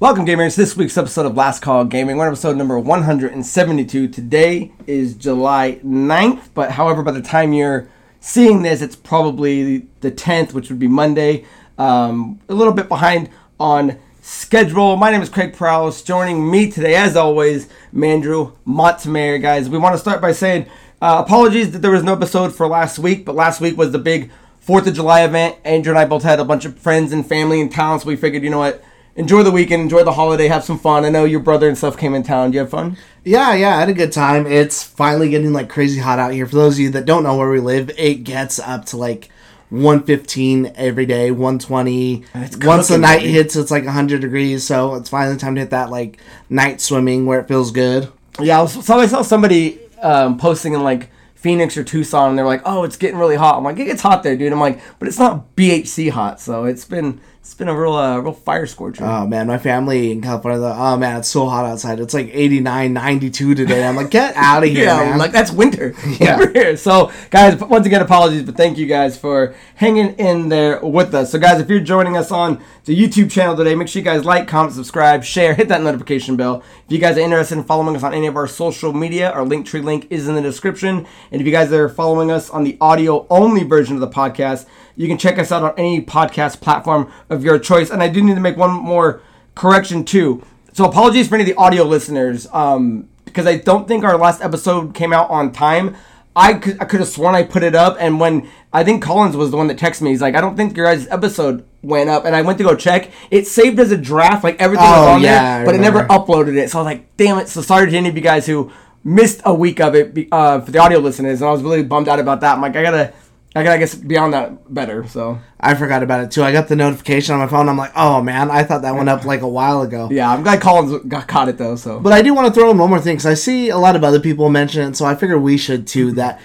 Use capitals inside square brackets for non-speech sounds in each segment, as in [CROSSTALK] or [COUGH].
Welcome, gamers. This week's episode of Last Call Gaming. We're episode number 172. Today is July 9th, but however, by the time you're seeing this, it's probably the 10th, which would be Monday. Um, a little bit behind on schedule. My name is Craig Perales. Joining me today, as always, Mandrew Montemayor. Guys, we want to start by saying uh, apologies that there was no episode for last week, but last week was the big 4th of July event. Andrew and I both had a bunch of friends and family in town, so we figured, you know what? Enjoy the weekend, enjoy the holiday, have some fun. I know your brother and stuff came in town. Do you have fun? Yeah, yeah, I had a good time. It's finally getting like crazy hot out here. For those of you that don't know where we live, it gets up to like 115 every day, 120. Once the night baby. hits, it's like 100 degrees. So it's finally time to hit that like night swimming where it feels good. Yeah, so I saw somebody um, posting in like Phoenix or Tucson, and they're like, "Oh, it's getting really hot." I'm like, "It gets hot there, dude." I'm like, "But it's not BHC hot, so it's been it's been a real, uh, real fire scorcher. Oh man, my family in California. Oh man, it's so hot outside. It's like 89, 92 today. I'm like, get out of [LAUGHS] here, yeah, man. Like that's winter [LAUGHS] yeah. over [LAUGHS] here. So guys, once again, apologies, but thank you guys for hanging in there with us. So guys, if you're joining us on the YouTube channel today, make sure you guys like, comment, subscribe, share, hit that notification bell. If you guys are interested in following us on any of our social media, our Linktree link is in the description. And if you guys are following us on the audio only version of the podcast you can check us out on any podcast platform of your choice. And I do need to make one more correction too. So apologies for any of the audio listeners, um, because I don't think our last episode came out on time. I could, I could have sworn I put it up, and when I think Collins was the one that texted me, he's like, "I don't think your guys' episode went up," and I went to go check. It saved as a draft, like everything oh, was on yeah, there, but it never uploaded it. So I was like, "Damn it!" So sorry to any of you guys who missed a week of it uh, for the audio listeners, and I was really bummed out about that. I'm like, I gotta I gotta guess beyond that better. So I forgot about it too. I got the notification on my phone. I'm like, oh man, I thought that went up like a while ago. [LAUGHS] Yeah, I'm glad Collins got caught it though. So, but I do want to throw in one more thing because I see a lot of other people mention it, so I figure we should too. That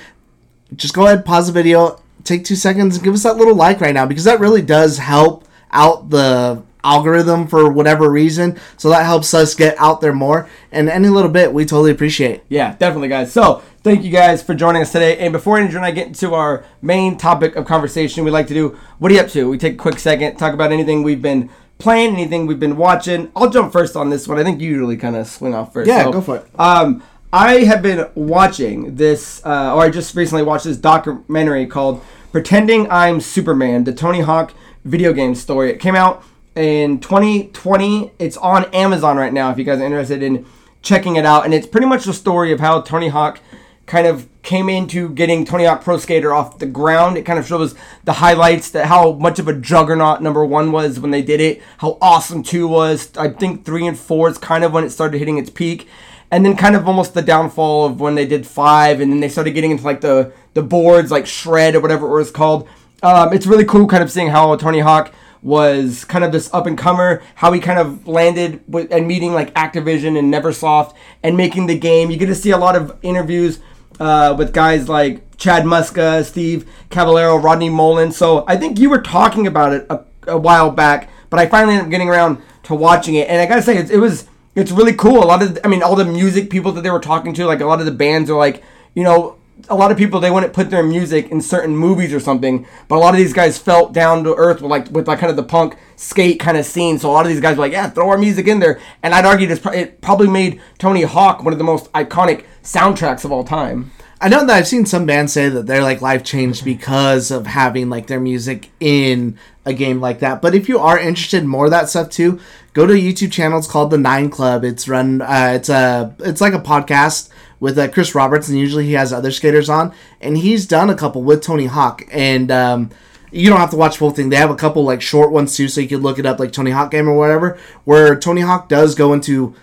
just go ahead, pause the video, take two seconds, and give us that little like right now because that really does help out the algorithm for whatever reason. So that helps us get out there more. And any little bit, we totally appreciate. Yeah, definitely, guys. So thank you guys for joining us today. And before Andrew and I get into our main topic of conversation, we like to do what are you up to? We take a quick second, talk about anything we've been playing, anything we've been watching. I'll jump first on this one. I think you usually kind of swing off first. Yeah, so, go for it. Um, I have been watching this, uh, or I just recently watched this documentary called "Pretending I'm Superman," the Tony Hawk video game story. It came out in 2020. It's on Amazon right now if you guys are interested in checking it out. And it's pretty much the story of how Tony Hawk kind of came into getting Tony Hawk Pro Skater off the ground. It kind of shows the highlights that how much of a juggernaut number one was when they did it, how awesome two was. I think three and four is kind of when it started hitting its peak. And then kind of almost the downfall of when they did five, and then they started getting into like the the boards like shred or whatever it was called. Um, it's really cool, kind of seeing how Tony Hawk was kind of this up and comer, how he kind of landed with, and meeting like Activision and Neversoft and making the game. You get to see a lot of interviews uh, with guys like Chad Muska, Steve Caballero, Rodney Mullen. So I think you were talking about it a, a while back, but I finally ended up getting around to watching it, and I gotta say it, it was it's really cool. A lot of I mean all the music people that they were talking to, like a lot of the bands are like you know a lot of people they wouldn't put their music in certain movies or something, but a lot of these guys felt down to earth with like with like kind of the punk skate kind of scene. So a lot of these guys were like, yeah, throw our music in there. And I'd argue this it probably made Tony Hawk one of the most iconic soundtracks of all time. I know that I've seen some bands say that their like life changed because of having like their music in a game like that. But if you are interested in more of that stuff too, go to a YouTube channel. It's called the Nine Club. It's run. Uh, it's a. It's like a podcast with uh, Chris Roberts, and usually he has other skaters on, and he's done a couple with Tony Hawk, and um, you don't have to watch the full thing. They have a couple like short ones too, so you could look it up, like Tony Hawk game or whatever, where Tony Hawk does go into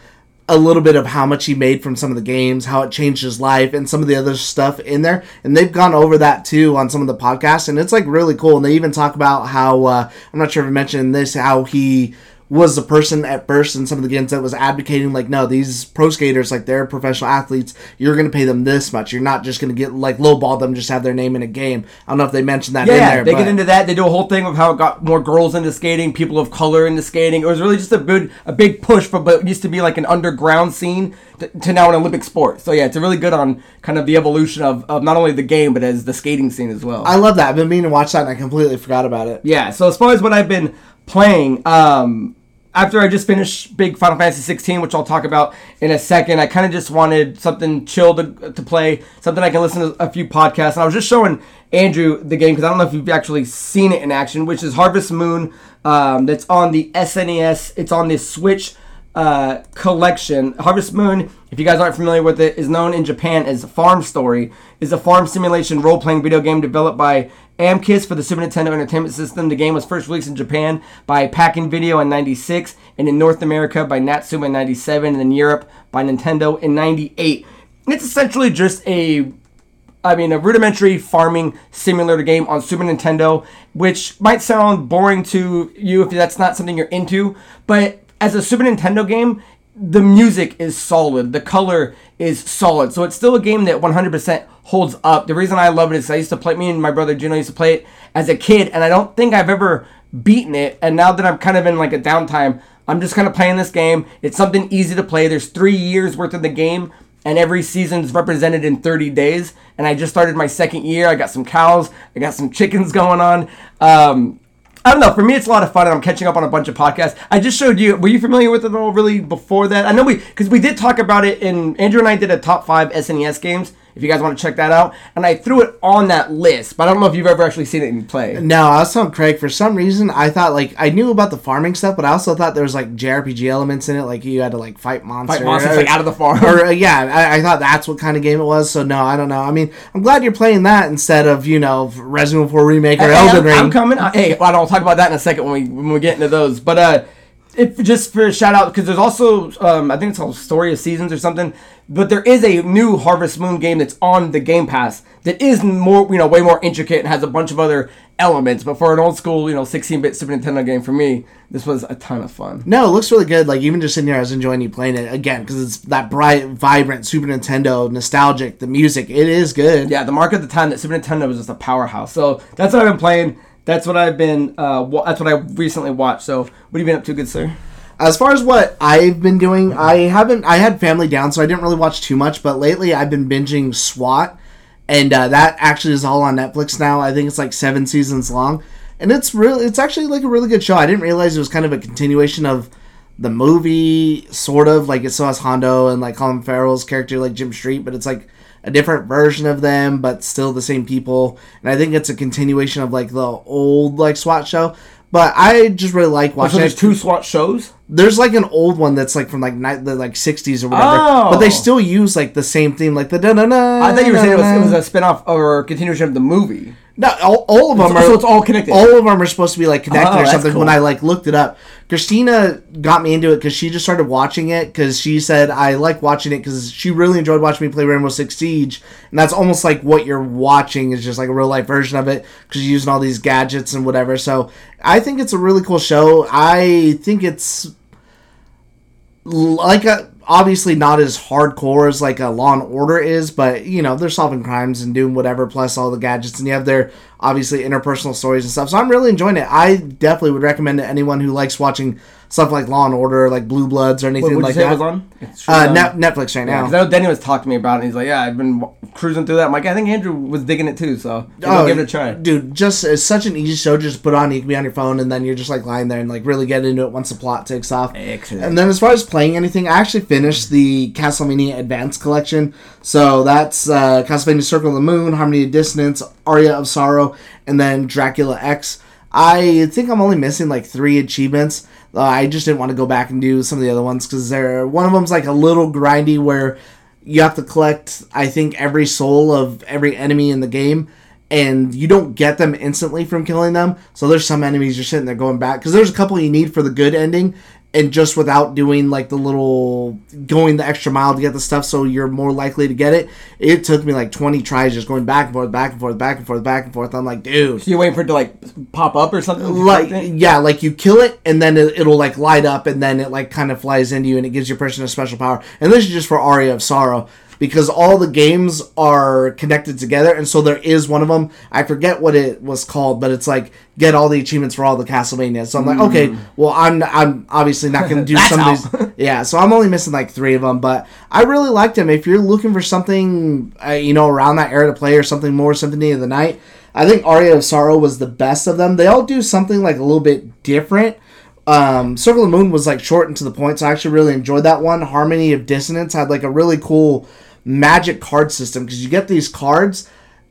a little bit of how much he made from some of the games, how it changed his life, and some of the other stuff in there. And they've gone over that too on some of the podcasts, and it's like really cool. And they even talk about how uh, I'm not sure if I mentioned this, how he was the person at first in some of the games that was advocating like no these pro skaters like they're professional athletes. You're going to pay them this much. You're not just going to get like lowball them just have their name in a game. I don't know if they mentioned that yeah, there, they but. get into that. They do a whole thing of how it got more girls into skating people of color into skating. It was really just a good a big push for but it used to be like an underground scene to, to now an olympic sport. So yeah it's a really good on kind of the evolution of, of not only the game but as the skating scene as well. I love that. I've been meaning to watch that and i completely forgot about it. Yeah so as far as what i've been playing um after I just finished big Final Fantasy 16, which I'll talk about in a second, I kind of just wanted something chill to, to play, something I can listen to a few podcasts. And I was just showing Andrew the game because I don't know if you've actually seen it in action, which is Harvest Moon. Um, that's on the SNES. It's on the Switch uh, collection. Harvest Moon, if you guys aren't familiar with it, is known in Japan as Farm Story. is a farm simulation role-playing video game developed by Amccus for the Super Nintendo Entertainment System. The game was first released in Japan by Pack-In-Video in 96 and in North America by Natsume in 97 and in Europe by Nintendo in 98. it's essentially just a I mean, a rudimentary farming simulator game on Super Nintendo, which might sound boring to you if that's not something you're into, but as a Super Nintendo game, the music is solid, the color is solid. So it's still a game that 100% holds up. The reason I love it is I used to play, me and my brother Geno used to play it as a kid, and I don't think I've ever beaten it. And now that I'm kind of in like a downtime, I'm just kind of playing this game. It's something easy to play. There's three years worth of the game, and every season is represented in 30 days. And I just started my second year. I got some cows, I got some chickens [LAUGHS] going on. Um, I don't know. For me, it's a lot of fun, and I'm catching up on a bunch of podcasts. I just showed you. Were you familiar with it all really before that? I know we because we did talk about it. In Andrew and I did a top five SNES games, if you guys want to check that out. And I threw it on that list, but I don't know if you've ever actually seen it in play. No, I was telling Craig for some reason I thought like I knew about the farming stuff, but I also thought there was like JRPG elements in it, like you had to like fight monsters, fight monsters like out of the farm. Or uh, yeah, I, I, thought that's what kind of game it was. So no, I don't know. I mean, I'm glad you're playing that instead of you know Resident Evil 4 remake or hey, Elden I'm, Ring. I'm coming. hey, well, I'll talk about that in a second when we when we get into those, but uh if just for a shout out because there's also um, I think it's called Story of Seasons or something, but there is a new Harvest Moon game that's on the Game Pass that is more you know way more intricate and has a bunch of other elements. But for an old school you know 16-bit Super Nintendo game for me, this was a ton of fun. No, it looks really good. Like even just sitting here, I was enjoying you playing it again because it's that bright, vibrant Super Nintendo, nostalgic. The music, it is good. Yeah, the mark at the time that Super Nintendo was just a powerhouse. So that's what I've been playing that's what I've been. Uh, wa- that's what I recently watched. So, what have you been up to, good sir? As far as what I've been doing, I haven't. I had family down, so I didn't really watch too much. But lately, I've been binging SWAT, and uh, that actually is all on Netflix now. I think it's like seven seasons long, and it's really, it's actually like a really good show. I didn't realize it was kind of a continuation of the movie, sort of like it still has Hondo and like Colin Farrell's character, like Jim Street, but it's like a different version of them, but still the same people. And I think it's a continuation of like the old like SWAT show. But I just really like watching. Oh, so there's two SWAT shows. There's like an old one that's like from like ni- the like 60s or whatever, oh. but they oh. still use like the same theme, like the da da da. I thought you were saying it was, it was a spinoff or a continuation of the movie. No, all, all of them are. So it's all connected. All of them are supposed to be like connected oh, or something. Cool. When I like looked it up, Christina got me into it because she just started watching it because she said I like watching it because she really enjoyed watching me play Rainbow Six Siege, and that's almost like what you're watching is just like a real life version of it because you're using all these gadgets and whatever. So I think it's a really cool show. I think it's like a obviously not as hardcore as like a Law and Order is, but you know they're solving crimes and doing whatever, plus all the gadgets, and you have their obviously interpersonal stories and stuff. So I'm really enjoying it. I definitely would recommend to anyone who likes watching stuff like Law and Order, like Blue Bloods or anything like that. was on? Uh, Net- Netflix right yeah, now. I know Denny was talking to me about it. and He's like, "Yeah, I've been cruising through that." I'm like, "I think Andrew was digging it too." So oh, give it a try, dude. Just it's such an easy show. Just put on. You can be on your phone, and then you're just like lying there and like really get into it once the plot takes off. Excellent. And then as far as playing anything, I actually finished the Castlevania Advance Collection. So that's uh, Castlevania Circle of the Moon, Harmony of Dissonance, Aria of Sorrow, and then Dracula X. I think I'm only missing like three achievements. Uh, I just didn't want to go back and do some of the other ones because they're one of them's like a little grindy where you have to collect I think every soul of every enemy in the game and you don't get them instantly from killing them. So there's some enemies you're sitting there going back because there's a couple you need for the good ending, and just without doing like the little going the extra mile to get the stuff so you're more likely to get it it took me like 20 tries just going back and forth back and forth back and forth back and forth. I'm like dude. So you're waiting for it to like pop up or something? Like yeah like you kill it and then it, will like light up and then it like kind of flies into you and it gives your person a special power. And this is just for aria of sorrow because all the games are connected together and so there is one of them. I forget what it was called but it's like get all the achievements for all the castlevania. So i'm like okay mm. well i'm i'm obviously not going to do [LAUGHS] some of these. Yeah so i'm only missing like three of them but i really liked them. If you're looking for something uh, you know around that era to play or something more symphony of the night i think aria of sorrow was the best of them. They all do something like a little bit different. Um, Circle of the Moon was like short and to the point, so I actually really enjoyed that one. Harmony of Dissonance had like a really cool magic card system because you get these cards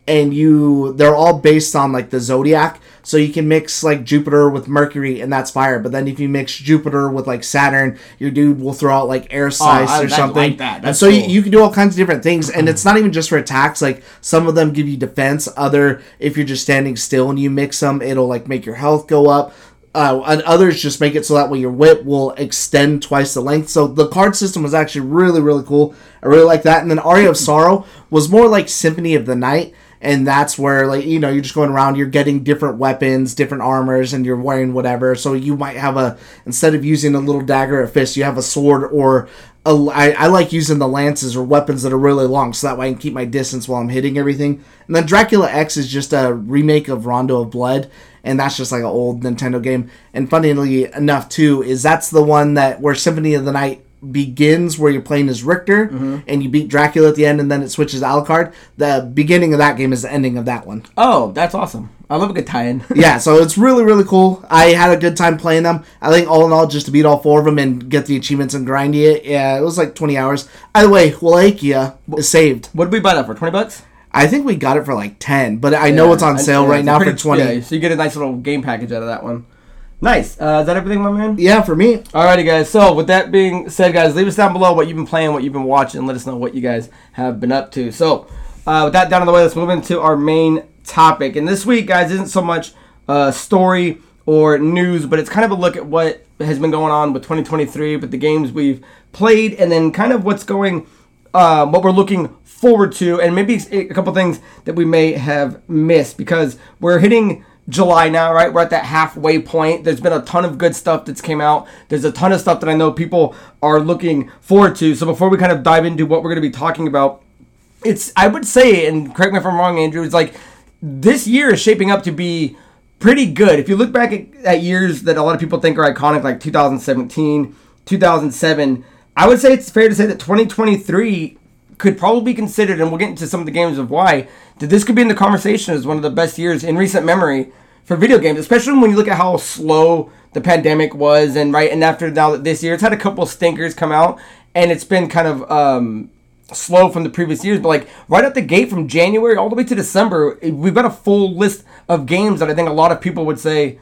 and you they're all based on like the zodiac. So you can mix like jupiter with mercury and that's fire but then if you mix jupiter with like saturn your dude will throw out like air size Oh, or something. like that. and so you, you can do all kinds of different things and it's not even just for attacks like some of them give you defense other if you're just standing still and you mix them it'll like make your health go up uh, and others just make it so that way your whip will extend twice the length. So the card system was actually really, really cool. I really like that. And then Aria of Sorrow was more like Symphony of the Night. And that's where, like, you know, you're just going around, you're getting different weapons, different armors, and you're wearing whatever. So you might have a, instead of using a little dagger or fist, you have a sword or a, I, I like using the lances or weapons that are really long so that way I can keep my distance while I'm hitting everything. And then Dracula X is just a remake of Rondo of Blood and that's just like an old Nintendo game. And funnily enough, too, is that's the one that where Symphony of the Night begins, where you're playing as Richter, mm-hmm. and you beat Dracula at the end, and then it switches to Alucard. The beginning of that game is the ending of that one. Oh, that's awesome. I love a good tie-in. [LAUGHS] yeah, so it's really really cool. I had a good time playing them. I think all in all, just to beat all four of them and get the achievements and grind it, yeah, it was like 20 hours. Either way, Wallachia is saved. what did we buy that for? Twenty bucks. I think we got it for like 10, but I know it's on sale yeah, right now pretty- for 20. Yeah, so you get a nice little game package out of that one. Nice. Uh, is that everything, my man? yeah, for me. Alrighty, guys. So, with that being said, guys, leave us down below what you've been playing, what you've been watching, and let us know what you guys have been up to. So, uh, with that down on the way, let's move into our main topic. And this week, guys, isn't so much uh, story or news, but it's kind of a look at what has been going on with 2023, with the games we've played, and then kind of what's going, uh, what we're looking forward to, and maybe a couple things that we may have missed because we're hitting July now, right? We're at that halfway point. There's been a ton of good stuff that's came out. There's a ton of stuff that I know people are looking forward to. So before we kind of dive into what we're going to be talking about, it's I would say, and correct me if I'm wrong, Andrew, it's like this year is shaping up to be pretty good. If you look back at, at years that a lot of people think are iconic, like 2017, 2007, I would say it's fair to say that 2023 could probably be considered, and we'll get into some of the games of why, that this could be in the conversation as one of the best years in recent memory for video games, especially when you look at how slow the pandemic was, and right, and after now this year, it's had a couple stinkers come out, and it's been kind of um, slow from the previous years, but like right at the gate from January all the way to December, we've got a full list of games that I think a lot of people would say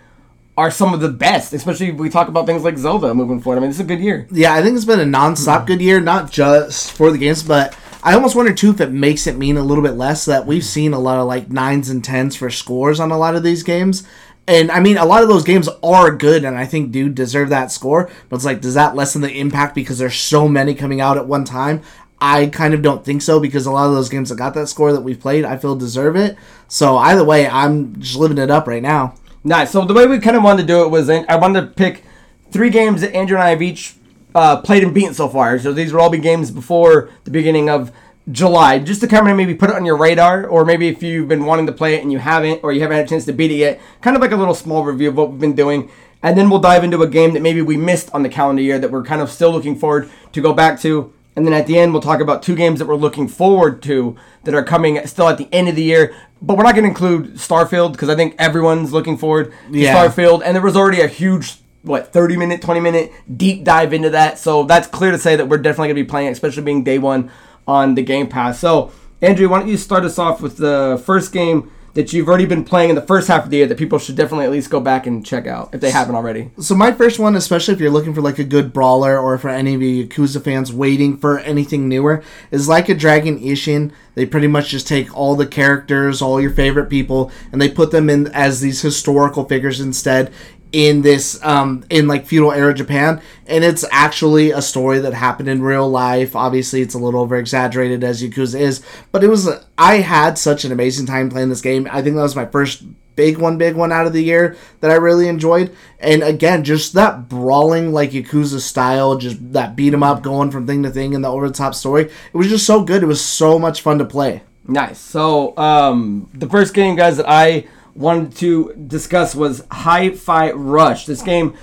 are some of the best, especially if we talk about things like Zelda moving forward. I mean, it's a good year. Yeah, I think it's been a non-stop good year, not just for the games, but I almost wonder too if it makes it mean a little bit less that we've seen a lot of like nines and tens for scores on a lot of these games. And I mean, a lot of those games are good, and I think do deserve that score. But it's like, does that lessen the impact because there's so many coming out at one time? I kind of don't think so because a lot of those games that got that score that we've played, I feel deserve it. So either way, I'm just living it up right now. Nice. So the way we kind of wanted to do it was I wanted to pick three games that Andrew and I have each uh, played and beaten so far. So these will all be games before the beginning of July, just to kind of maybe put it on your radar, or maybe if you've been wanting to play it and you haven't, or you haven't had a chance to beat it yet, kind of like a little small review of what we've been doing. And then we'll dive into a game that maybe we missed on the calendar year that we're kind of still looking forward to go back to. And then at the end, we'll talk about two games that we're looking forward to that are coming still at the end of the year. But we're not going to include Starfield because I think everyone's looking forward to Yeah. Starfield. And there was already a huge, what, 30 minute, 20 minute deep dive into that. So that's clear to say that we're definitely going to be playing, especially being day one on the Game Pass. So, Andrew, why don't you start us off with the first game that you've already been playing in the first half of the year that people should definitely at least go back and check out if they haven't already? So my first one, especially if you're looking for like a good brawler or for any of you Yakuza fans waiting for anything newer, is like a Dragon Ishin. They pretty much just take all the characters, all your favorite people, and they put them in as these historical figures instead in this um in like feudal era Japan and it's actually a story that happened in real life. Obviously it's a little over exaggerated as Yakuza is but it was I had such an amazing time playing this game. I think that was my first big one big one out of the year that I really enjoyed. And again just that brawling like Yakuza style just that beat 'em up going from thing to thing and the over the top story it was just so good. It was so much fun to play. Nice. So, um, the first game, guys, that I wanted to discuss was Hi Fi Rush. This game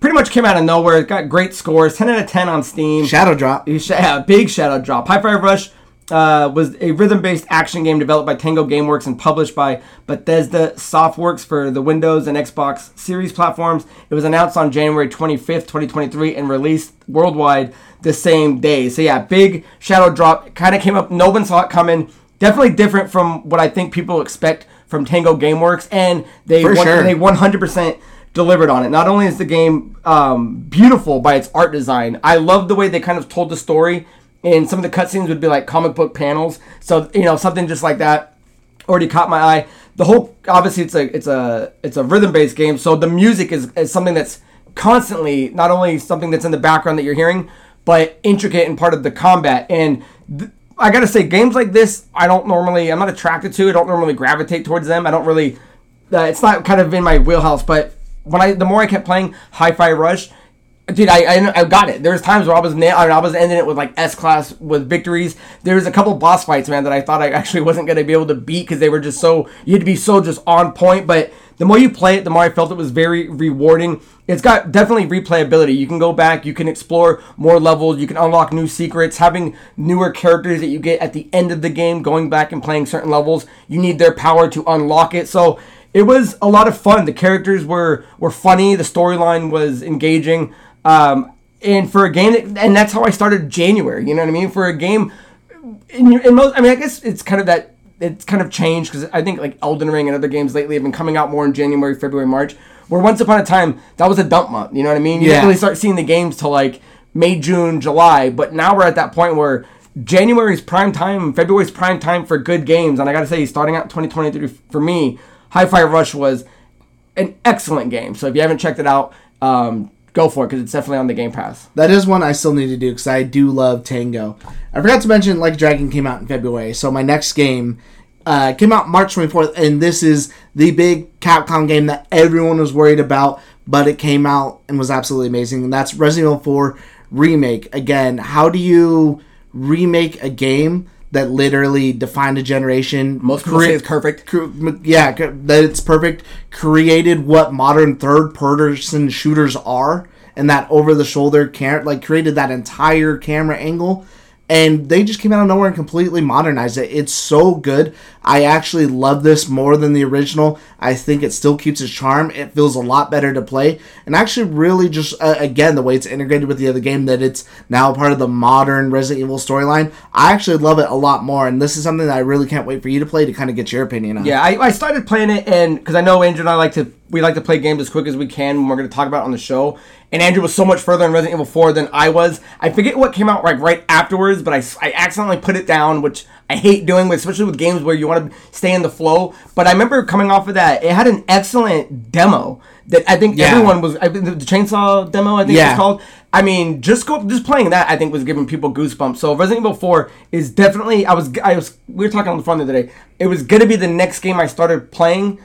pretty much came out of nowhere. It got great scores 10 out of 10 on Steam. Shadow Drop yeah, big shadow drop. Hi Fi Rush uh, was a rhythm-based action game developed by Tango GameWorks and published by Bethesda Softworks for the Windows and Xbox Series platforms. It was announced on January 25th, 2023, and released worldwide the same day. So yeah, big shadow drop. Kind of came up. No one saw it coming. Definitely different from what I think people expect from Tango GameWorks, and they For one- sure. they 100% delivered on it. Not only is the game um, beautiful by its art design, I love the way they kind of told the story. And some of the cutscenes would be like comic book panels, so you know something just like that already caught my eye. The whole obviously it's a it's a it's a rhythm based game, so the music is, is something that's constantly not only something that's in the background that you're hearing, but intricate and part of the combat. And th- I gotta say, games like this, I don't normally I'm not attracted to. I don't normally gravitate towards them. I don't really. Uh, it's not kind of in my wheelhouse, but when I the more I kept playing Hi-Fi Rush, dude, I, I I got it. There was times where I was nail, I, mean, I was ending it with like S class with victories. There was a couple boss fights, man, that I thought I actually [LAUGHS] wasn't gonna be able to beat because they were just so you had to be so just on point. But the more you play it, the more I felt it was very rewarding. It's got definitely replayability. You can go back, you can explore more levels, you can unlock new secrets. Having newer characters that you get at the end of the game, going back and playing certain levels, you need their power to unlock it. So it was a lot of fun. The characters were were funny. The storyline was engaging. Um, and for a game, that, and that's how I started January. You know what I mean? For a game, in, in most, I mean, I guess it's kind of that. It's kind of changed because I think like Elden Ring and other games lately have been coming out more in January, February, March. Where once upon a time that was a dump month. You know what I mean? You Yeah. didn't really start seeing the games till like May, June, July. But now we're at that point where January's prime time, February's prime time for good games. And I got to say, starting out 2023 for me, Hi-Fi Rush was an excellent game. So if you haven't checked it out, um, go for it because it's definitely on the Game Pass. That is one I still need to do because I do love Tango. I forgot to mention Like Dragon came out in February, so my next game uh, came out March 24th, and this is the big Capcom game that everyone was worried about, but it came out and was absolutely amazing, and that's Resident Evil 4 Remake. Again, how do you remake a game that literally defined a generation? Most people Cre- say it's perfect. cr- yeah, that it's perfect. Created what modern third-person shooters are, and that over-the-shoulder camera, like created that entire camera angle, and they just came out of nowhere and completely modernized it. It's so good. I actually love this more than the original. I think it still keeps its charm. It feels a lot better to play, and actually, really, just uh, again the way it's integrated with the other game, that it's now part of the modern Resident Evil storyline. I actually love it a lot more, and this is something that I really can't wait for you to play to kind of get your opinion on. Yeah, I, I started playing it, and because I know Andrew and I like to we like to play games as quick as we can when we're going to talk about it on the show. And Andrew was so much further in Resident Evil 4 than I was. I forget what came out like right afterwards, but I, I accidentally put it down, which I hate doing, especially with games where you want to stay in the flow. But I remember coming off of that, it had an excellent demo that I think Yeah. everyone was. I, think the chainsaw demo, I think it Yeah. was called. I mean, just go, just playing that, I think was giving people goosebumps. So Resident Evil 4 is definitely. I was, I was. We were talking on the phone the other day. It was gonna be the next game I started playing,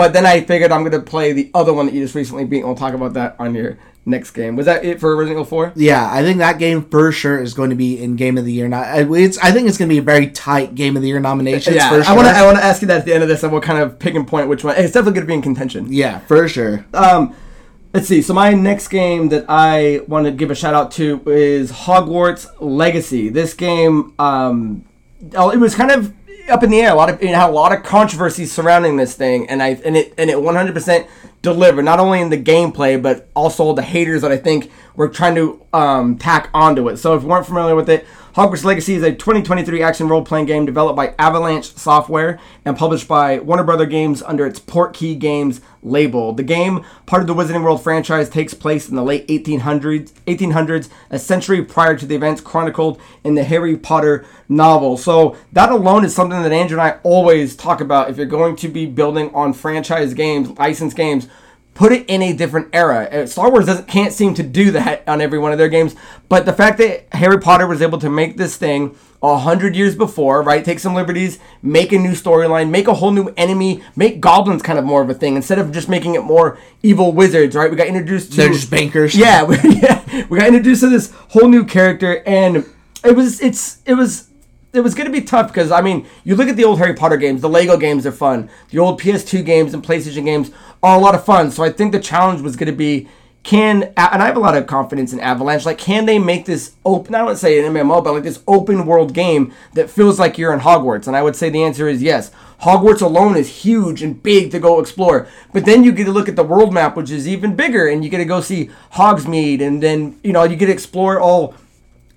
but then I figured I'm gonna play the other one that you just recently beat. We'll talk about that on your next game. Was that it for Resident Evil 4? Yeah, I think that game for sure is going to be in Game of the Year. Not, it's. I think it's going to be a very tight Game of the Year nomination. Yeah, for sure. I want to. I want to ask you that at the end of this, and we'll kind of pick and point which one. It's definitely gonna be in contention. yeah, for sure. Um, let's see. So my next game that I want to give a shout out to is Hogwarts Legacy. This game, um, oh, it was kind of up in the air. A lot of it had a lot of controversy surrounding this thing, and I and it and it 100% delivered. Not only in the gameplay, but also the haters that I think were trying to um, tack onto it. So if you weren't familiar with it. Hogwarts Legacy is a 2023 action role-playing game developed by Avalanche Software and published by Warner Brother Games under its Portkey Games label. The game, part of the Wizarding World franchise, takes place in the late 1800s, 1800s, a century prior to the events chronicled in the Harry Potter novel. So that alone is something that Andrew and I always talk about. If you're going to be building on franchise games, licensed games, put it in a different era. Uh, Star Wars doesn't can't seem to do that on every one of their games, but the fact that Harry Potter was able to make this thing a hundred years before, right? Take some liberties, make a new storyline, make a whole new enemy, make goblins kind of more of a thing instead of just making it more evil wizards, right? We got introduced to They're just bankers. yeah, [LAUGHS] we, yeah, we got introduced to this whole new character, and it was it's it was it was gonna be tough because I mean, you look at the old Harry Potter games, the Lego games are fun, the old PS2 games and PlayStation games are a lot of fun. So I think the challenge was gonna be can and I have a lot of confidence in Avalanche. Like, can they make this open? I don't say an MMO, but like this open world game that feels like you're in Hogwarts? And I would say the answer is yes. Hogwarts alone is huge and big to go explore, but then you get to look at the world map, which is even bigger, and you get to go see Hogsmeade, and then you know you get to explore all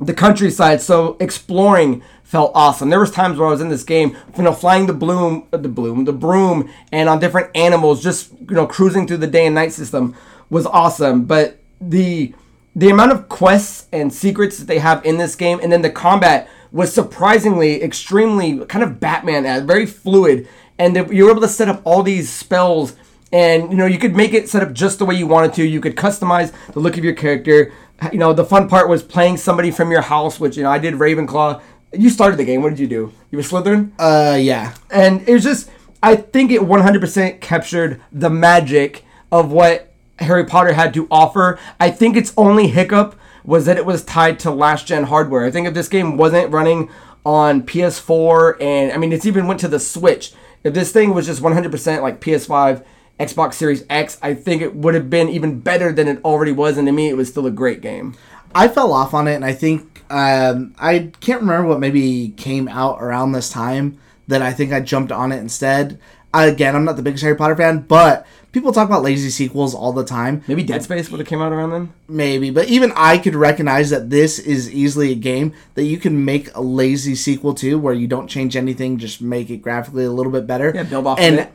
the countryside. So exploring felt awesome. There was times where I was in this game, you know, flying the bloom, uh, the bloom, the broom, and on different animals, just you know, cruising through the day and night system was awesome. But the the amount of quests and secrets that they have in this game, and then the combat was surprisingly extremely kind of Batman very fluid, and you were able to set up all these spells. And you know you could make it set up just the way you wanted to. You could customize the look of your character. You know the fun part was playing somebody from your house, which you know I did Ravenclaw. You started the game. What did you do? You were Slytherin. Uh, yeah. And it was just I think it 100% captured the magic of what Harry Potter had to offer. I think its only hiccup was that it was tied to last gen hardware. I think if this game wasn't running on PS4 and I mean it's even went to the Switch. If this thing was just 100% like PS5, Xbox Series X, I think it would have been even better than it already was and to me it was still a great game. I fell off on it and I think um, I can't remember what maybe came out around this time that I think I jumped on it instead. again, I'm not the biggest Harry Potter fan, but people talk about lazy sequels all the time. Maybe Dead Space would have came out around then. Maybe, but even I could recognize that this is easily a game that you can make a lazy sequel to, where you don't change anything, just make it graphically a little bit better. Yeah, build off and it.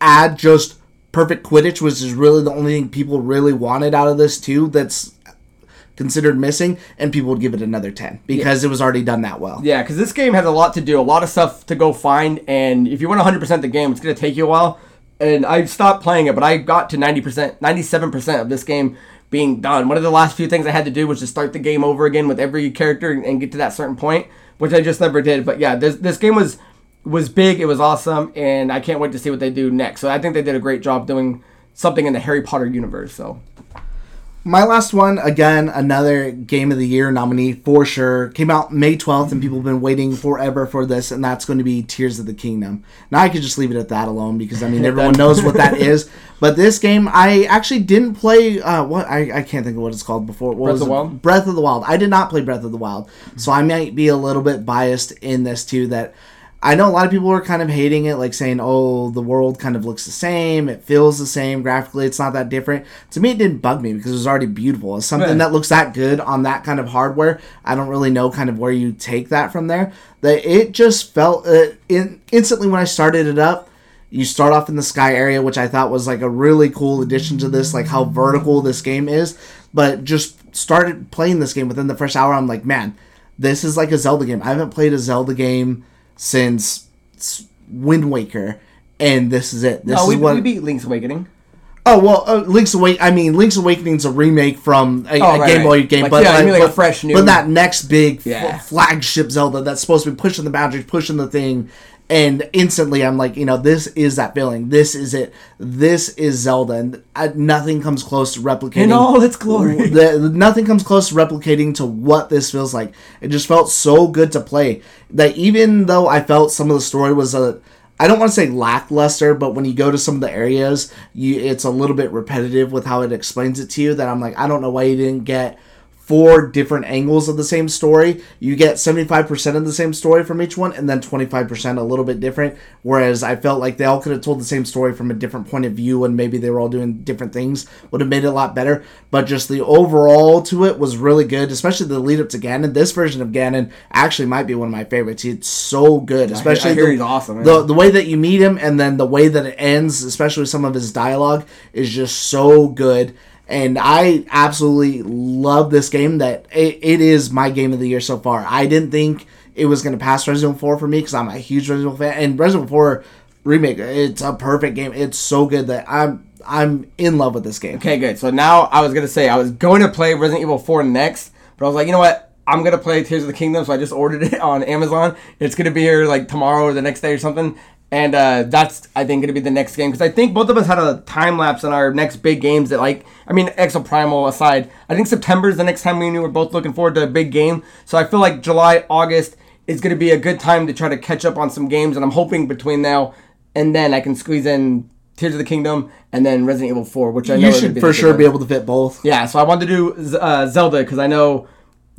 add just perfect Quidditch, which is really the only thing people really wanted out of this too. That's considered missing, and people would give it another 10 because yeah. it was already done that well. Yeah, because this game has a lot to do, a lot of stuff to go find, and if you want 100% of the game, it's going to take you a while and I stopped playing it, but I got to 90%, 97% of this game being done. One of the last few things I had to do was just start the game over again with every character and get to that certain point, which I just never did. But yeah, this this game was was big, it was awesome, and I can't wait to see what they do next. So I think they did a great job doing something in the Harry Potter universe. So my last one, again, another Game of the Year nominee for sure. Came out May 12th, and people have been waiting forever for this, and that's going to be Tears of the Kingdom. Now, I could just leave it at that alone because, I mean, [LAUGHS] everyone knows what that is. But this game, I actually didn't play. Uh, what I, I can't think of what it's called before. What Breath of the Wild? Breath of the Wild. I did not play Breath of the Wild. So I might be a little bit biased in this, too, that I know a lot of people are kind of hating it, like saying, "Oh, the world kind of looks the same. It feels the same graphically. It's not that different." To me, it didn't bug me because it was already beautiful. It's something that looks that good on that kind of hardware. I don't really know kind of where you take that from there. That it just felt uh, in, instantly when I started it up. You start off in the sky area, which I thought was like a really cool addition to this, like how vertical this game is. But just started playing this game within the first hour. I'm like, man, this is like a Zelda game. I haven't played a Zelda game since Wind Waker, and this is it. This no, we, is what... we beat Link's Awakening. Oh well, uh, Link's Awakening. I mean, Link's Awakening's a remake from a, oh, a Game Boy game, like, but yeah, like, I mean like but, a fresh new. But that next big yeah. f- flagship Zelda that's supposed to be pushing the boundaries, pushing the thing, and instantly I'm like, you know, this is that feeling. This is it. This is Zelda, and I, nothing comes close to replicating. In all its glory, [LAUGHS] the, nothing comes close to replicating to what this feels like. It just felt so good to play that even though I felt some of the story was a I don't want to say lackluster, but when you go to some of the areas, you it's a little bit repetitive with how it explains it to you. That I'm like, I don't know why you didn't get four different angles of the same story. You get 75% of the same story from each one, and then 25% a little bit different. Whereas I felt like they all could have told the same story from a different point of view, and maybe they were all doing different things, would have made it a lot better. But just the overall to it was really good, especially the lead up to Ganon. This version of Ganon actually might be one of my favorites. It's so good, especially I hear the, he's awesome. The, the way that you meet him, and then the way that it ends, especially some of his dialogue, is just so good and I absolutely love this game. That it, it is my game of the year so far. I didn't think it was going to pass Resident Evil 4 for me because I'm a huge Resident Evil fan, and Resident Evil 4 remake, it's a perfect game. It's so good that I'm I'm in love with this game. Okay, good. So now I was gonna say I was going to play Resident Evil 4 next, but I was like, you know what? I'm gonna play Tears of the Kingdom, so I just ordered it [LAUGHS] on Amazon. It's gonna be here like tomorrow or the next day or something, and uh, that's I think going to be the next game because I think both of us had a time lapse on our next big games that like I mean Exoprimal aside I think September is the next time we knew we're both looking forward to a big game so I feel like July August is going to be a good time to try to catch up on some games and I'm hoping between now and then I can squeeze in Tears of the Kingdom, and then Resident Evil 4, which I know You should be for sure big be able to fit both. Yeah, so I wanted to do uh, Zelda because I know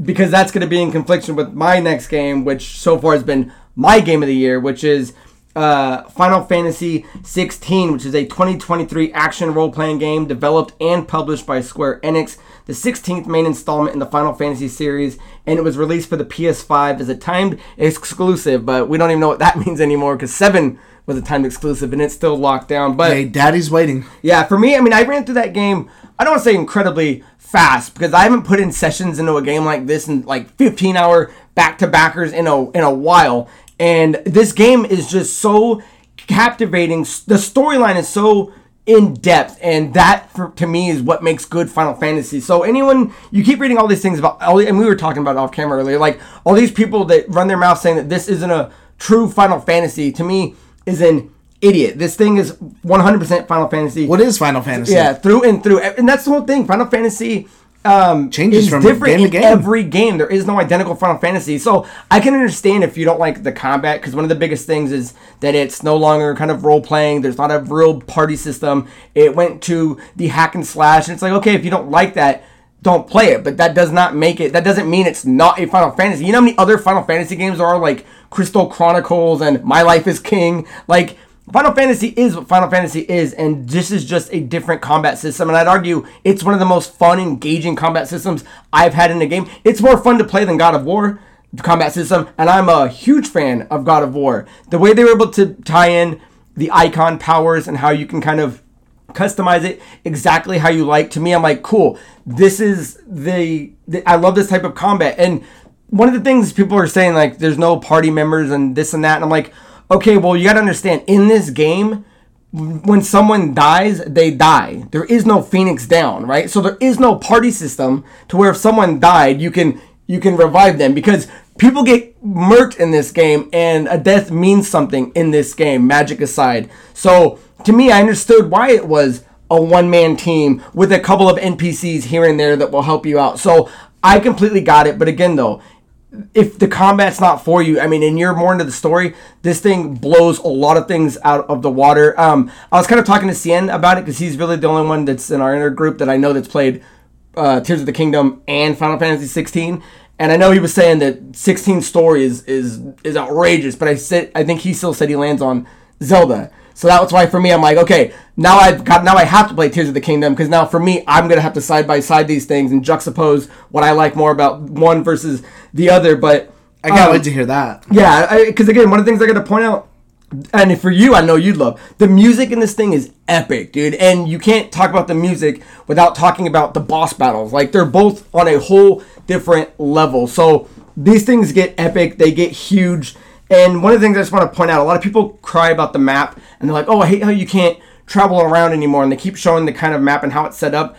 because that's going to be in confliction with my next game, which so far has been my game of the year, which is uh, Final Fantasy 16, which is a 2023 action role-playing game developed and published by Square Enix, the 16th main installment in the Final Fantasy series, and it was released for the PS5 as a timed exclusive. But we don't even know what that [LAUGHS] means anymore because seven was a timed exclusive and it's still locked down. But Hey, Daddy's waiting. yeah, for me, I mean, I ran through that game. I don't want to say incredibly fast because I haven't put in sessions into a game like this in like 15 hour back to backers in a in a while. And this game is just so captivating. The storyline is so in depth, and that for, to me is what makes good Final Fantasy. So anyone, you keep reading all these things about, all, and we were talking about it off camera earlier, like all these people that run their mouth saying that this isn't a true Final Fantasy. To me, is an idiot. This thing is 100% Final Fantasy. What is Final Fantasy? Yeah, through and through, and that's the whole thing. Final Fantasy um, Changes from different game to game. every game. There is no identical Final Fantasy, so I can understand if you don't like the combat because one of the biggest things is that it's no longer kind of role playing. There's not a real party system. It went to the hack and slash, and it's like okay, if you don't like that. Don't play it, but that does not make it. That doesn't mean it's not a Final Fantasy. You know how many other Final Fantasy games are like Crystal Chronicles and My Life is King? Like Final Fantasy is what Final Fantasy is, and this is just a different combat system. And I'd argue it's one of the most fun, engaging combat systems I've had in a game. It's more fun to play than God of War combat system, and I'm a huge fan of God of War. The way they were able to tie in the icon powers and how you can kind of customize it exactly how you like. To me, I'm like, cool. This is the, the I love this type of combat. And one of the things people are saying like, there's no party members and this and that. And I'm like, okay, well, you got to understand in this game. When someone dies, they die. There is no Phoenix down, right? So there is no party system to where if someone died, you can you can revive them because people get murked in this game and a death means something in this game, magic aside. So to me, I understood why it was a one man team with a couple of NPCs here and there that will help you out. So I completely got it. But again, though, if the combat's not for you, I mean, and you're more into the story, this thing blows a lot of things out of the water. Um, I was kind of talking to Cien about it because he's really the only one that's in our inner group that I know that's played uh, Tears of the Kingdom and Final Fantasy 16. And I know he was saying that 16 story is is is outrageous, but I said I think he still said he lands on Zelda. So that's why for me I'm like, okay, now I've got now I have to play Tears of the Kingdom because now for me I'm gonna have to side by side these things and juxtapose what I like more about one versus the other. But I can't um, wait to hear that. yeah, because again, one of the things I got to point out, and for you, I know you'd love the music in this thing is epic, dude. And you can't talk about the music without talking about the boss battles. Like they're both on a whole different level. So these things get epic, they get huge. And one of the things I just want to point out, a lot of people cry about the map, and they're like, "Oh, I hate how you can't travel around anymore." And they keep showing the kind of map and how it's set up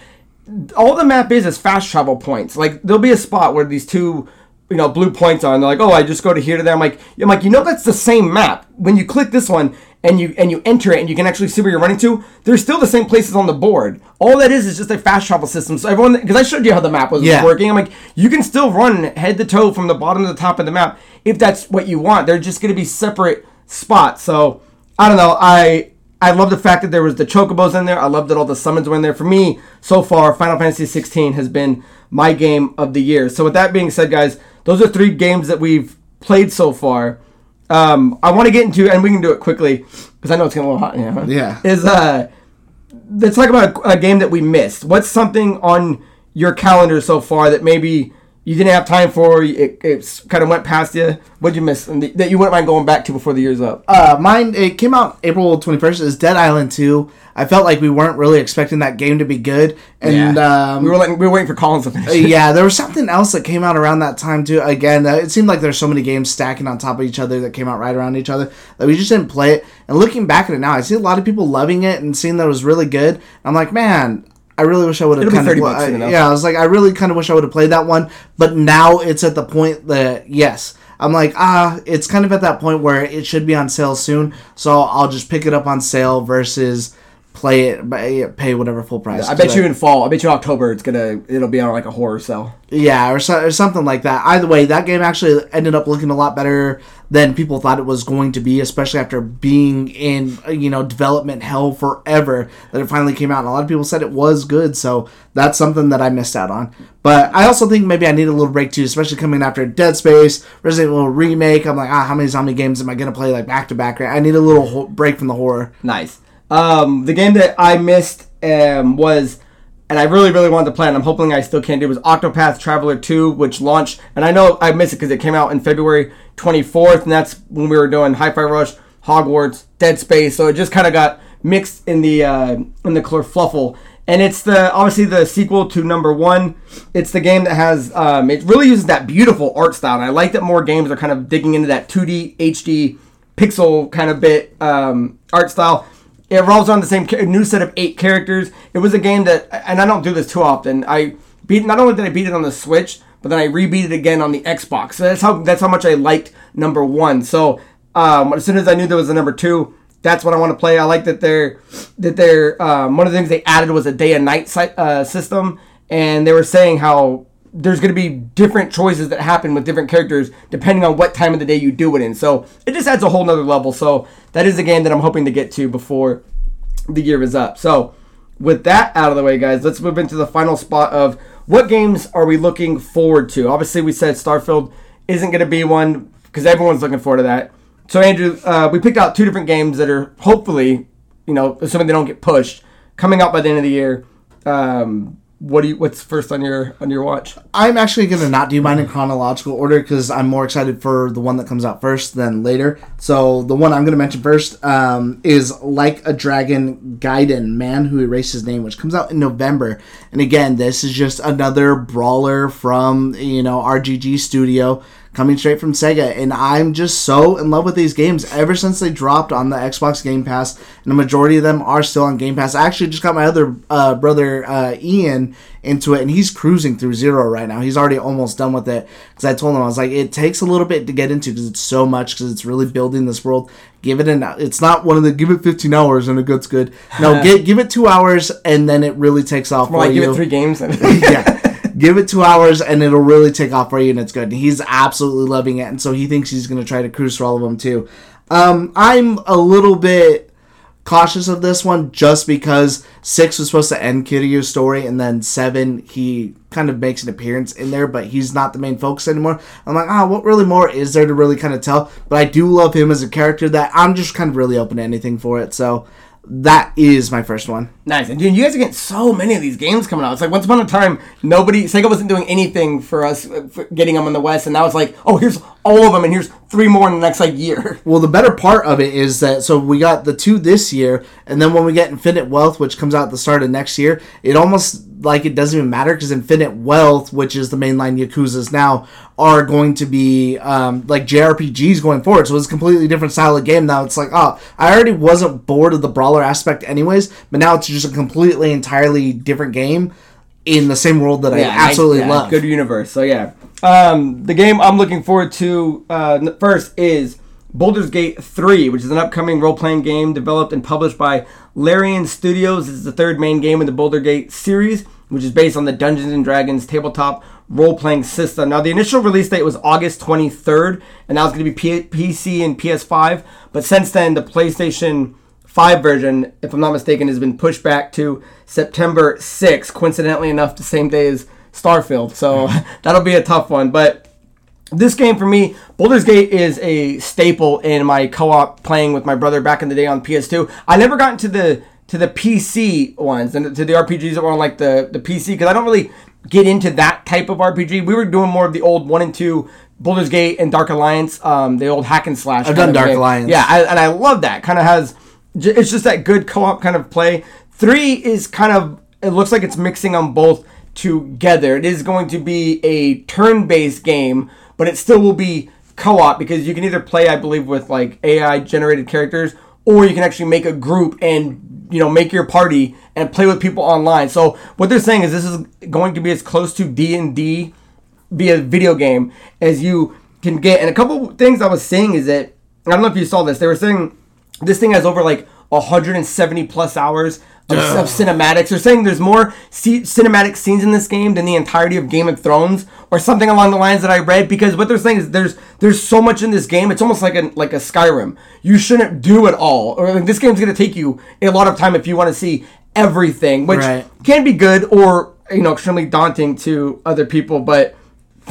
all the map is is fast travel points. Like there'll be a spot where these two, you know, blue points are, and they're like, oh, I just go to here to there. I'm like, I'm like, you know, that's the same map. When you click this one and you and you enter it and you can actually see where you're running to, there's still the same places on the board. All that is is just a fast travel system. So everyone, because I showed you how the map was Yeah. working, I'm like, you can still run head to toe from the bottom to the top of the map if that's what you want. They're just going to be separate spots. So I don't know. I I love the fact that there was the chocobos in there. I love that all the summons were in there. For me, so far, Final Fantasy 16 has been my game of the year. So with that being said, guys, those are three games that we've played so far. Um, I want to get into, and we can do it quickly because I know it's getting a little hot. Yeah. Yeah. Is uh, let's talk about a, a game that we missed. What's something on your calendar so far that maybe you didn't have time for? It, it kind of went past you. What'd you miss and that you wouldn't mind going back to before the year's up? Uh, mine it came out April twenty first. Is Dead Island two. I felt like we weren't really expecting that game to be good, and um, we were letting, we were waiting for Collins to finish. it. yeah, [LAUGHS] there was something else that came out around that time too. Again, uh, it seemed like there's so many games stacking on top of each other that came out right around each other that we just didn't play it. And looking back at it now, I see a lot of people loving it and seeing that it was really good. I'm like, man, I really wish I would have kind 30 of bucks yeah. I was like, I really kind of wish I would have played that one. But now it's at the point that yes. I'm like, ah, it's kind of at that point where it should be on sale soon, so I'll just pick it up on sale versus play it, but pay whatever full price. I bet you in fall. I bet you October. It's gonna. It'll be on like a horror sale. Yeah, or, so, or something like that. Either way, that game actually ended up looking a lot better than people thought it was going to be, especially after being in you know development hell forever. That it finally came out, and a lot of people said it was good. So that's something that I missed out on. But I also think maybe I need a little break too, especially coming after Dead Space, Resident Evil remake. I'm like, ah, how many zombie games am I gonna play like back to back? I need a little ho- break from the horror. Nice. Um, the game that I missed um, was, and I really, really wanted to play, and I'm hoping I still can do, was Octopath Traveler 2, which launched, and I know I missed it because it came out in February 24th, and that's when we were doing Hi-Fi Rush, Hogwarts, Dead Space, so it just kind of got mixed in the uh, in the kerfluffle. And it's the obviously the sequel to number one. It's the game that has um, it really uses that beautiful art style, and I like that more games are kind of digging into that 2D HD pixel kind of bit um, art style. It revolves on the same new set of eight characters. It was a game that, and I don't do this too often. I beat not only did I beat it on the Switch, but then I rebeat it again on the Xbox. So that's how that's how much I liked number one. So um, as soon as I knew there was a number two, that's what I want to play. I like that they're that they're um, one of the things they added was a day and night si- uh, system, and they were saying how there's going to be different choices that happen with different characters depending on what time of the day you do it in. So it just adds a whole nother level. So that is a game that I'm hoping to get to before the year is up. So with that out of the way, guys, let's move into the final spot of what games are we looking forward to. Obviously, we said Starfield isn't going to be one because everyone's looking forward to that. So Andrew, uh, we picked out two different games that are hopefully, you know, assuming they don't get pushed, coming out by the end of the year. Um, what do you? What's first on your on your watch? I'm actually gonna not do mine in chronological order because I'm more excited for the one that comes out first than later. So the one I'm gonna mention first um, is Like a Dragon Gaiden, Man Who Erased His Name, which comes out in November. And again, this is just another brawler from you know RGG Studio coming straight from Sega, and I'm just so in love with these games ever since they dropped on the Xbox Game Pass, and the majority of them are still on Game Pass. I actually just got my other uh, brother uh, Ian into it, and he's cruising through Zero right now. He's already almost done with it because I told him I was like, it takes a little bit to get into because it's so much because it's really building this world. Give it an. It's not one of the give it 15 hours and it gets good. No, [LAUGHS] give give it two hours and then it really takes off. More for like give it three games. [LAUGHS] yeah. [LAUGHS] Give it two hours and it'll really take off for you and it's good. And he's absolutely loving it. And so he thinks he's going to try to cruise for all of them too. Um, I'm a little bit cautious of this one just because six was supposed to end Kiryu's story and then seven he kind of makes an appearance in there but he's not the main focus anymore i'm like ah what really more is there to really kind of tell but i do love him as a character that i'm just kind of really open to anything for it so that is my first one Nice. And dude, you guys are getting so many of these games coming out. It's like once upon a time, nobody, Sega wasn't doing anything for us uh, for getting them in the West, and now it's like, oh, here's all of them, and here's three more in the next like year. [LAUGHS] Well, the better part of it is that so we got the two this year, and then when we get Infinite Wealth, which comes out at the start of next year, it almost like it doesn't even matter because Infinite Wealth, which is the mainline Yakuza's now, are going to be um, like JRPGs going forward. So it's a completely different style of game now. It's like, oh, I already wasn't bored of the brawler aspect anyways, but now it's just a completely entirely different game in the same world that I absolutely yeah, love. Good universe. So yeah, um, the game I'm looking forward to uh, first is Baldur's Gate 3, which is an upcoming role-playing game developed and published by Larian Studios. This is the third main game in the Baldur Gate series, which is based on the Dungeons and Dragons tabletop role-playing system. Now, the initial release date was August 23rd, and that was going to be P- PC and PS5. But since then, the PlayStation 5 version, if I'm not mistaken, has been pushed back to September 6th, coincidentally enough, the same day as Starfield. So hmm. [LAUGHS] that'll be a tough one. But this game for me, Baldur's Gate is a staple in my co-op playing with my brother back in the day on PS2. I never got into the to the PC ones and to the RPGs that were on like the the PC because I don't really get into that type of RPG. We were doing more of the old one and two Baldur's Gate and Dark Alliance, um, the old hack and slash. I've done Dark game. Alliance. Yeah, I, and I love that. Kind of has it's just that good co-op kind of play. Three is kind of it looks like it's mixing them both together. It is going to be a turn-based game, but it still will be co-op because you can either play, I believe, with like AI generated characters, or you can actually make a group and you know make your party and play with people online. So what they're saying is this is going to be as close to D and D via video game as you can get. And a couple things I was saying is that I don't know if you saw this. They were saying this thing has over like 170 plus hours of, of cinematics. They're saying there's more c- cinematic scenes in this game than the entirety of Game of Thrones, or something along the lines that I read. Because what they're saying is there's there's so much in this game. It's almost like a like a Skyrim. You shouldn't do it all, or like this game's gonna take you a lot of time if you want to see everything, which Right. can be good or you know extremely daunting to other people, but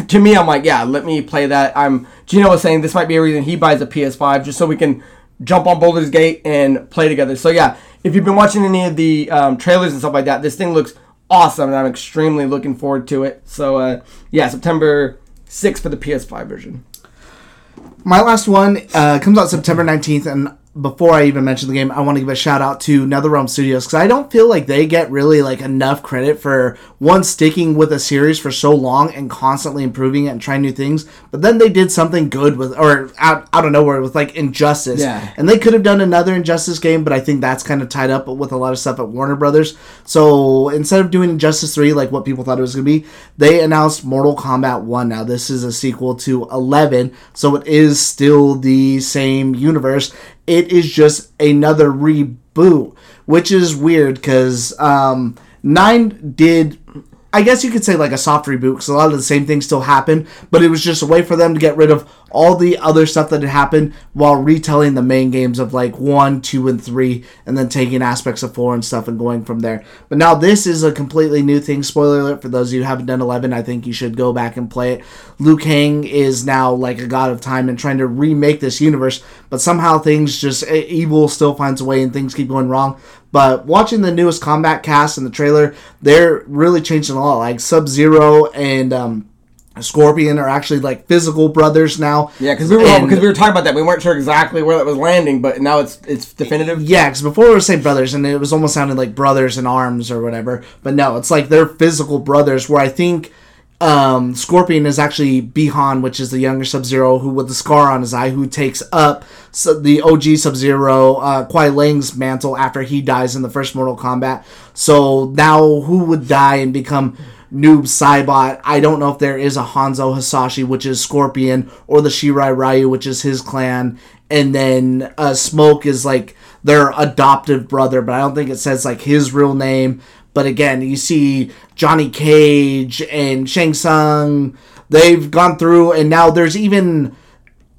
to me, I'm like, yeah, let me play that. I'm Geno was saying this might be a reason he buys a PS5 just so we can jump on Baldur's Gate and play together. So yeah, if you've been watching any of the um, trailers and stuff like that, this thing looks awesome, and I'm extremely looking forward to it. So uh, yeah, September 6th for the PS5 version. My last one uh, comes out September 19th, and before I even mention the game, I want to give a shout out to NetherRealm Studios because I don't feel like they get really like enough credit for one sticking with a series for so long and constantly improving it and trying new things. But then they did something good with, or out, out of nowhere with like Injustice, Yeah. and they could have done another Injustice game, but I think that's kind of tied up with a lot of stuff at Warner Brothers. So instead of doing Injustice 3 like what people thought it was going to be, they announced Mortal Kombat 1. Now, this is a sequel to 11, so it is still the same universe. It is just another reboot, which is weird because um, 9 did I guess you could say like a soft reboot because a lot of the same things still happen, but it was just a way for them to get rid of all the other stuff that had happened while retelling the main games of like one, two, and three, and then taking aspects of four and stuff and going from there. But now this is a completely new thing. Spoiler alert for those of you who haven't done 11, I think you should go back and play it. Liu Kang is now like a god of time and trying to remake this universe, but somehow things just evil still finds a way and things keep going wrong. But watching the newest Kombat Kast and the trailer, they're really changing a lot. Like Sub Zero and um, Scorpion are actually like physical brothers now. Yeah, because we were because we were talking about that. We weren't sure exactly where that was landing, but now it's it's definitive. Yeah, because before we were saying brothers, and it was almost sounding like brothers in arms or whatever. But no, it's like they're physical brothers. Where I think um, Scorpion is actually Bi-Han, which is the younger Sub Zero, who with the scar on his eye, who takes up the OG Sub Zero, uh, Kuai Liang's mantle after he dies in the first Mortal Kombat. So now, who would die and become? Noob Saibot. I don't know if there is a Hanzo Hasashi, which is Scorpion, or the Shirai Ryu, which is his clan. And then uh, Smoke is like their adoptive brother, but I don't think it says like his real name. But again, you see Johnny Cage and Shang Tsung. They've gone through, and now there's even.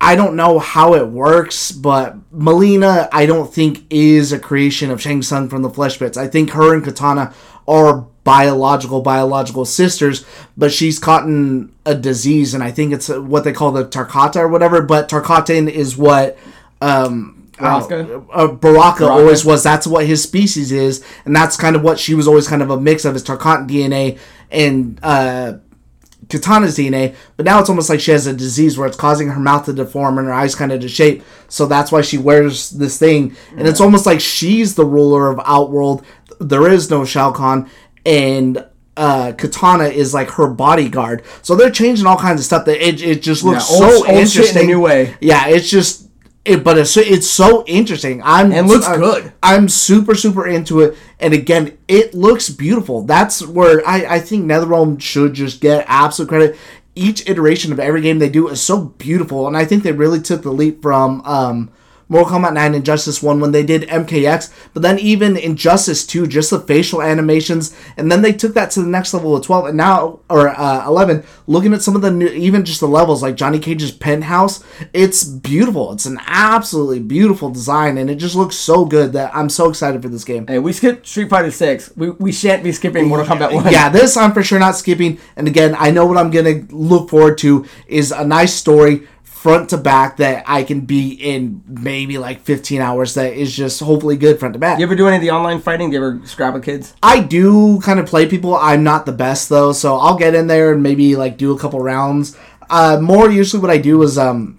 I don't know how it works, but Melina, I don't think is a creation of Shang Tsung from the Flesh Pits. I think her and Katana are biological biological sisters, but she's caught in a disease, and I think it's what they call the Tarkata or whatever. But Tarkatan is what um, Baraka? uh, Baraka, always was. That's what his species is, and that's kind of what she was always kind of a mix of is Tarkatan DNA and uh, Katana's DNA. But now it's almost like she has a disease where it's causing her mouth to deform and her eyes kind of to shape. So that's why she wears this thing, and it's almost like she's the ruler of Outworld. There is no Shao Kahn, and uh, Katana is like her bodyguard. So they're changing all kinds of stuff. That it, it just looks Yeah, old- so old shit in a interesting. new way. Yeah, it's just. It, but it's it's so interesting. I'm And looks I'm- good. I'm super super into it, and again, it looks beautiful. That's where I I think NetherRealm should just get absolute credit. Each iteration of every game they do is so beautiful, and I think they really took the leap from um, Mortal Kombat 9 Injustice 1 when they did MKX, but then even Injustice 2, just the facial animations, and then they took that to the next level of 12, and now, or uh, 11, looking at some of the new, even just the levels, like Johnny Cage's penthouse, it's beautiful. It's an absolutely beautiful design, and it just looks so good that I'm so excited for this game. Hey, we skipped Street Fighter Six. We, we shan't be skipping Mortal Kombat One. Yeah, this I'm for sure not skipping. And again, I know what I'm gonna look forward to is a nice story front to back that I can be in maybe like 15 hours. That is just hopefully good front to back. You ever do any of the online fighting? Do you ever scrap with kids? I do kind of play people. I'm not the best though, so I'll get in there and maybe like do a couple rounds. Uh, more usually what I do is um,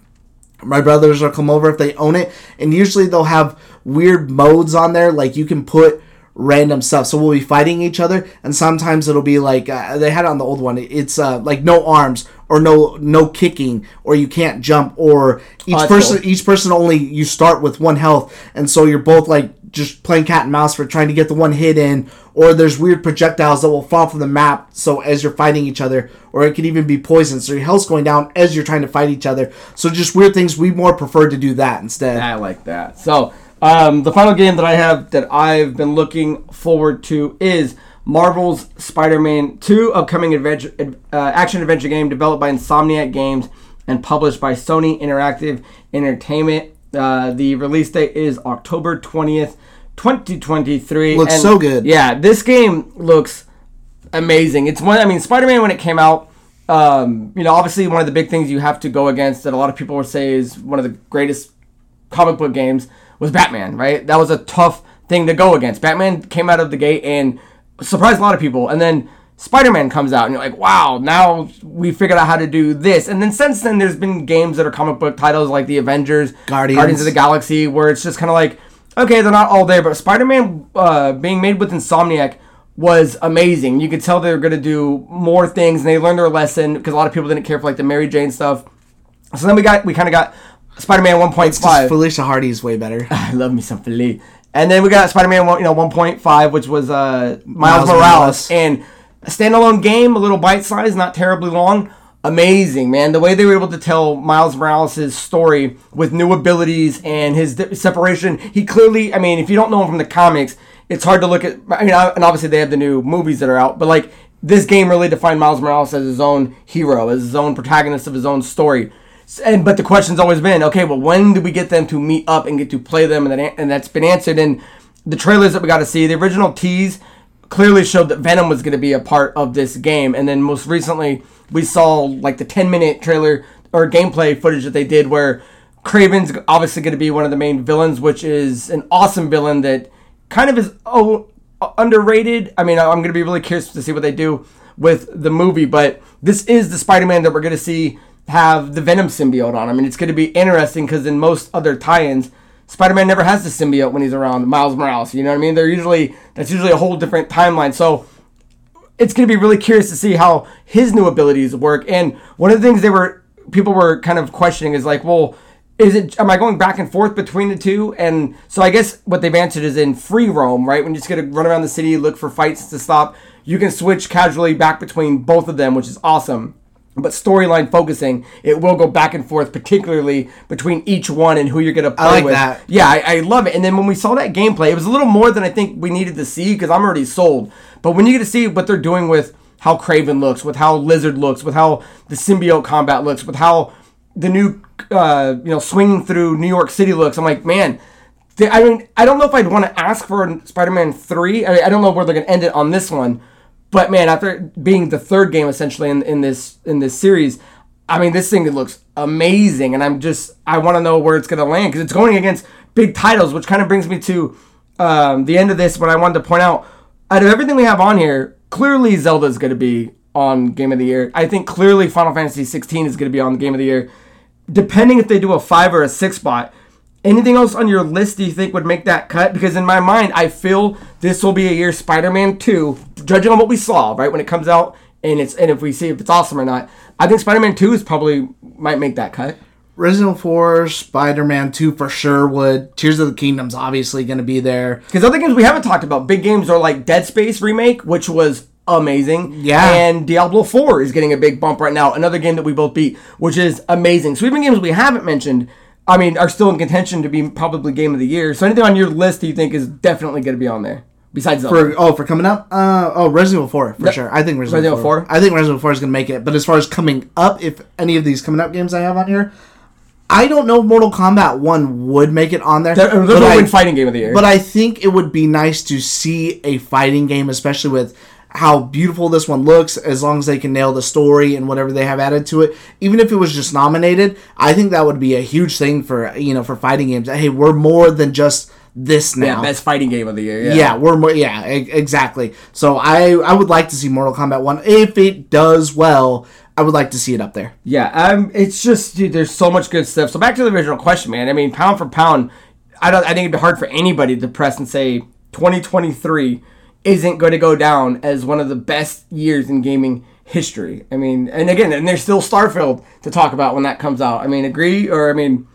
my brothers will come over if they own it, and usually they'll have weird modes on there. Like you can put random stuff. So we'll be fighting each other, and sometimes it'll be like uh, they had on the old one. It's uh, like no arms or no no kicking, or you can't jump, or each Oh, person cool. each person only you start with one health, and so you're both like just playing cat and mouse for trying to get the one hit in. Or there's weird projectiles that will fall from the map. So as you're fighting each other, or it could even be poison. So your health's going down as you're trying to fight each other. So just weird things. We more prefer to do that instead. I like that. So Um, the final game that I have that I've been looking forward to is Marvel's Spider-Man 2, upcoming adventure, uh, action adventure game developed by Insomniac Games and published by Sony Interactive Entertainment. Uh, the release date is October 20th, 2023. Looks And, so good. Yeah, this game looks amazing. It's one. I mean, Spider Man when it came out, um, you know, obviously one of the big things you have to go against that a lot of people would say is one of the greatest comic book games was Batman. Right? That was a tough thing to go against. Batman came out of the gate and surprised a lot of people, and then. Spider Man comes out, and you're like, wow, now we figured out how to do this. And then since then, there's been games that are comic book titles like The Avengers, Guardians. Guardians of the Galaxy, where it's just kind of like, okay, they're not all there, but Spider-Man uh, being made with Insomniac was amazing. You could tell they were going to do more things, and they learned their lesson because a lot of people didn't care for like the Mary Jane stuff. So then we got we kind of got Spider-Man 1.5. Felicia Hardy is way better. [LAUGHS] I love me some Philly. And then we got Spider-Man, you know, 1.5, which was uh, Miles, Miles Morales, Morales. and a standalone game, a little bite-sized, not terribly long. Amazing, man! The way they were able to tell Miles Morales' story with new abilities and his di- separation. He clearly, I mean, if you don't know him from the comics, it's hard to look at. I mean, and obviously they have the new movies that are out, but like this game really defined Miles Morales as his own hero, as his own protagonist of his own story. And but the question's always been, okay, well, when do we get them to meet up and get to play them? And that and that's been answered in the trailers that we got to see. The original tease clearly showed that Venom was going to be a part of this game, and then most recently we saw like the 10 minute trailer or gameplay footage that they did where Kraven's obviously going to be one of the main villains, which is an awesome villain that kind of is oh underrated. I mean, I'm going to be really curious to see what they do with the movie, but this is the Spider-Man that we're going to see have the Venom symbiote on. I mean, it's going to be interesting because in most other tie-ins, Spider-Man never has the symbiote when he's around Miles Morales. You know what I mean? They're usually that's usually a whole different timeline. So it's going to be really curious to see how his new abilities work. And one of the things they were people were kind of questioning is like, well, is it am I going back and forth between the two? And so I guess what they've answered is in free roam, right? When you're just to run around the city, look for fights to stop, you can switch casually back between both of them, which is awesome. But storyline focusing, it will go back and forth, particularly between each one and who you're gonna play I like with. that. Yeah, I, I love it. And then when we saw that gameplay, it was a little more than I think we needed to see because I'm already sold. But when you get to see what they're doing with how Kraven looks, with how Lizard looks, with how the symbiote combat looks, with how the new, uh, you know, swinging through New York City looks, I'm like, man. they- I mean, I don't know if I'd want to ask for Spider-Man three. I, I don't know where they're gonna end it on this one, but man, after being the third game essentially in, in this in this series, I mean, this thing looks amazing, and I'm just I want to know where it's gonna land because it's going against big titles, which kind of brings me to um, the end of this. But I wanted to point out, out of everything we have on here, clearly Zelda is gonna be on Game of the Year. I think clearly Final Fantasy 16 is gonna be on Game of the Year. Depending if they do a five or a six spot, Anything else on your list do you think would make that cut? Because in my mind, I feel this will be a year Spider-Man 2, judging on what we saw, right? When it comes out and it's and if we see if it's awesome or not. I think Spider-Man 2 is probably might make that cut. Resident Evil 4, Spider Man 2 for sure would. Tears of the Kingdom's obviously going to be there. Because other games we haven't talked about, big games are like Dead Space remake, which was amazing. Yeah. And Diablo 4 is getting a big bump right now. Another game that we both beat, which is amazing. So even games we haven't mentioned, I mean, are still in contention to be probably game of the year. So anything on your list do you think is definitely going to be on there? Besides Zelda. For oh, for coming up, uh, oh, Resident Evil 4 for sure. I think Resident, Resident Evil Evil 4. 4? I think Resident Evil 4 is going to make it. But as far as coming up, if any of these coming up games I have on here, I don't know if Mortal Kombat 1 would make it on there. There- but There's no I- win fighting game of the year. But I think it would be nice to see a fighting game, especially with how beautiful this one looks, as long as they can nail the story and whatever they have added to it. Even if it was just nominated, I think that would be a huge thing for you know for fighting games. Hey, we're more than just this now. yeah, best fighting game of the year. Yeah. Yeah, we're more. Yeah, e- exactly. So I I would like to see Mortal Kombat One if it does well. I would like to see it up there. Yeah, um, it's just dude, there's so much good stuff. So back to the original question, man. I mean, pound for pound, I don't. I think it'd be hard for anybody to press and say 2023 isn't going to go down as one of the best years in gaming history. I mean, and again, and there's still Starfield to talk about when that comes out. I mean, agree or I mean,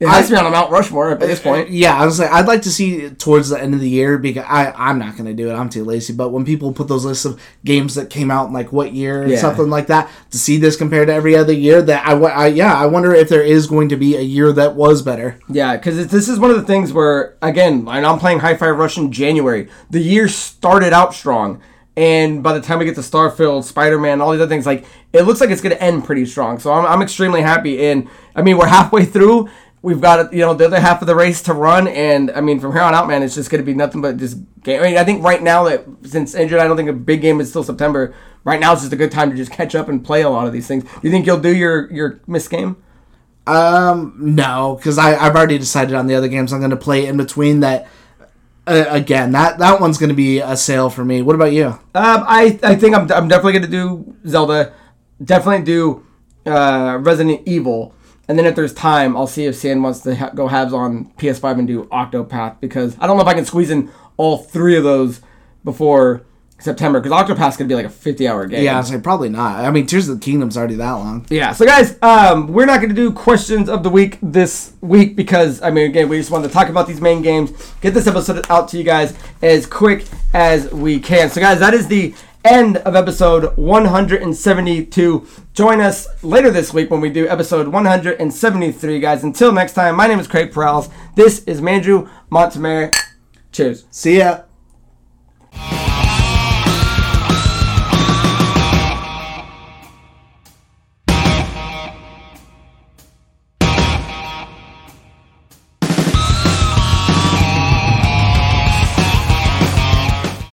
It has to be on a Mount Rushmore at this point. Yeah, I was like, I'd like to see towards the end of the year because I I'm not gonna do it. I'm too lazy. But when people put those lists of games that came out in like what year and Yeah. something like that, to see this compared to every other year, that I, I yeah, I wonder if there is going to be a year that was better. Yeah, because this is one of the things where, again, and I'm playing Hi-Fi Rush in January. The year started out strong, and by the time we get to Starfield, Spider-Man, all these other things, like it looks like it's going to end pretty strong. So I'm, I'm extremely happy. And I mean, we're halfway through. We've got you know the other half of the race to run, and I mean from here on out, man, it's just going to be nothing but just game. I mean, I think right now that since injured, I don't think a big game is still September. Right now, it's just a good time to just catch up and play a lot of these things. Do you think you'll do your your missed game? Um, no, because I I've already decided on the other games I'm going to play in between. That uh, again, that that one's going to be a sale for me. What about you? Um, I I think I'm, I'm definitely gonna do Zelda. Definitely do uh, Resident Evil, and then if there's time, I'll see if Sand wants to ha- go halves on PS5 and do Octopath because I don't know if I can squeeze in all three of those before September because Octopath's gonna be like a 50 hour game. Yeah, I was like probably not. I mean, Tears of the Kingdom's already that long. Yeah, so guys, um, we're not going to do questions of the week this week because, I mean, again, we just wanted to talk about these main games, get this episode out to you guys as quick as we can. So, guys, that is the end of episode 172. Join us later this week when we do episode 173, guys. Until next time, my name is Craig Perales. This is Mandrew Montemayor. Cheers. See ya.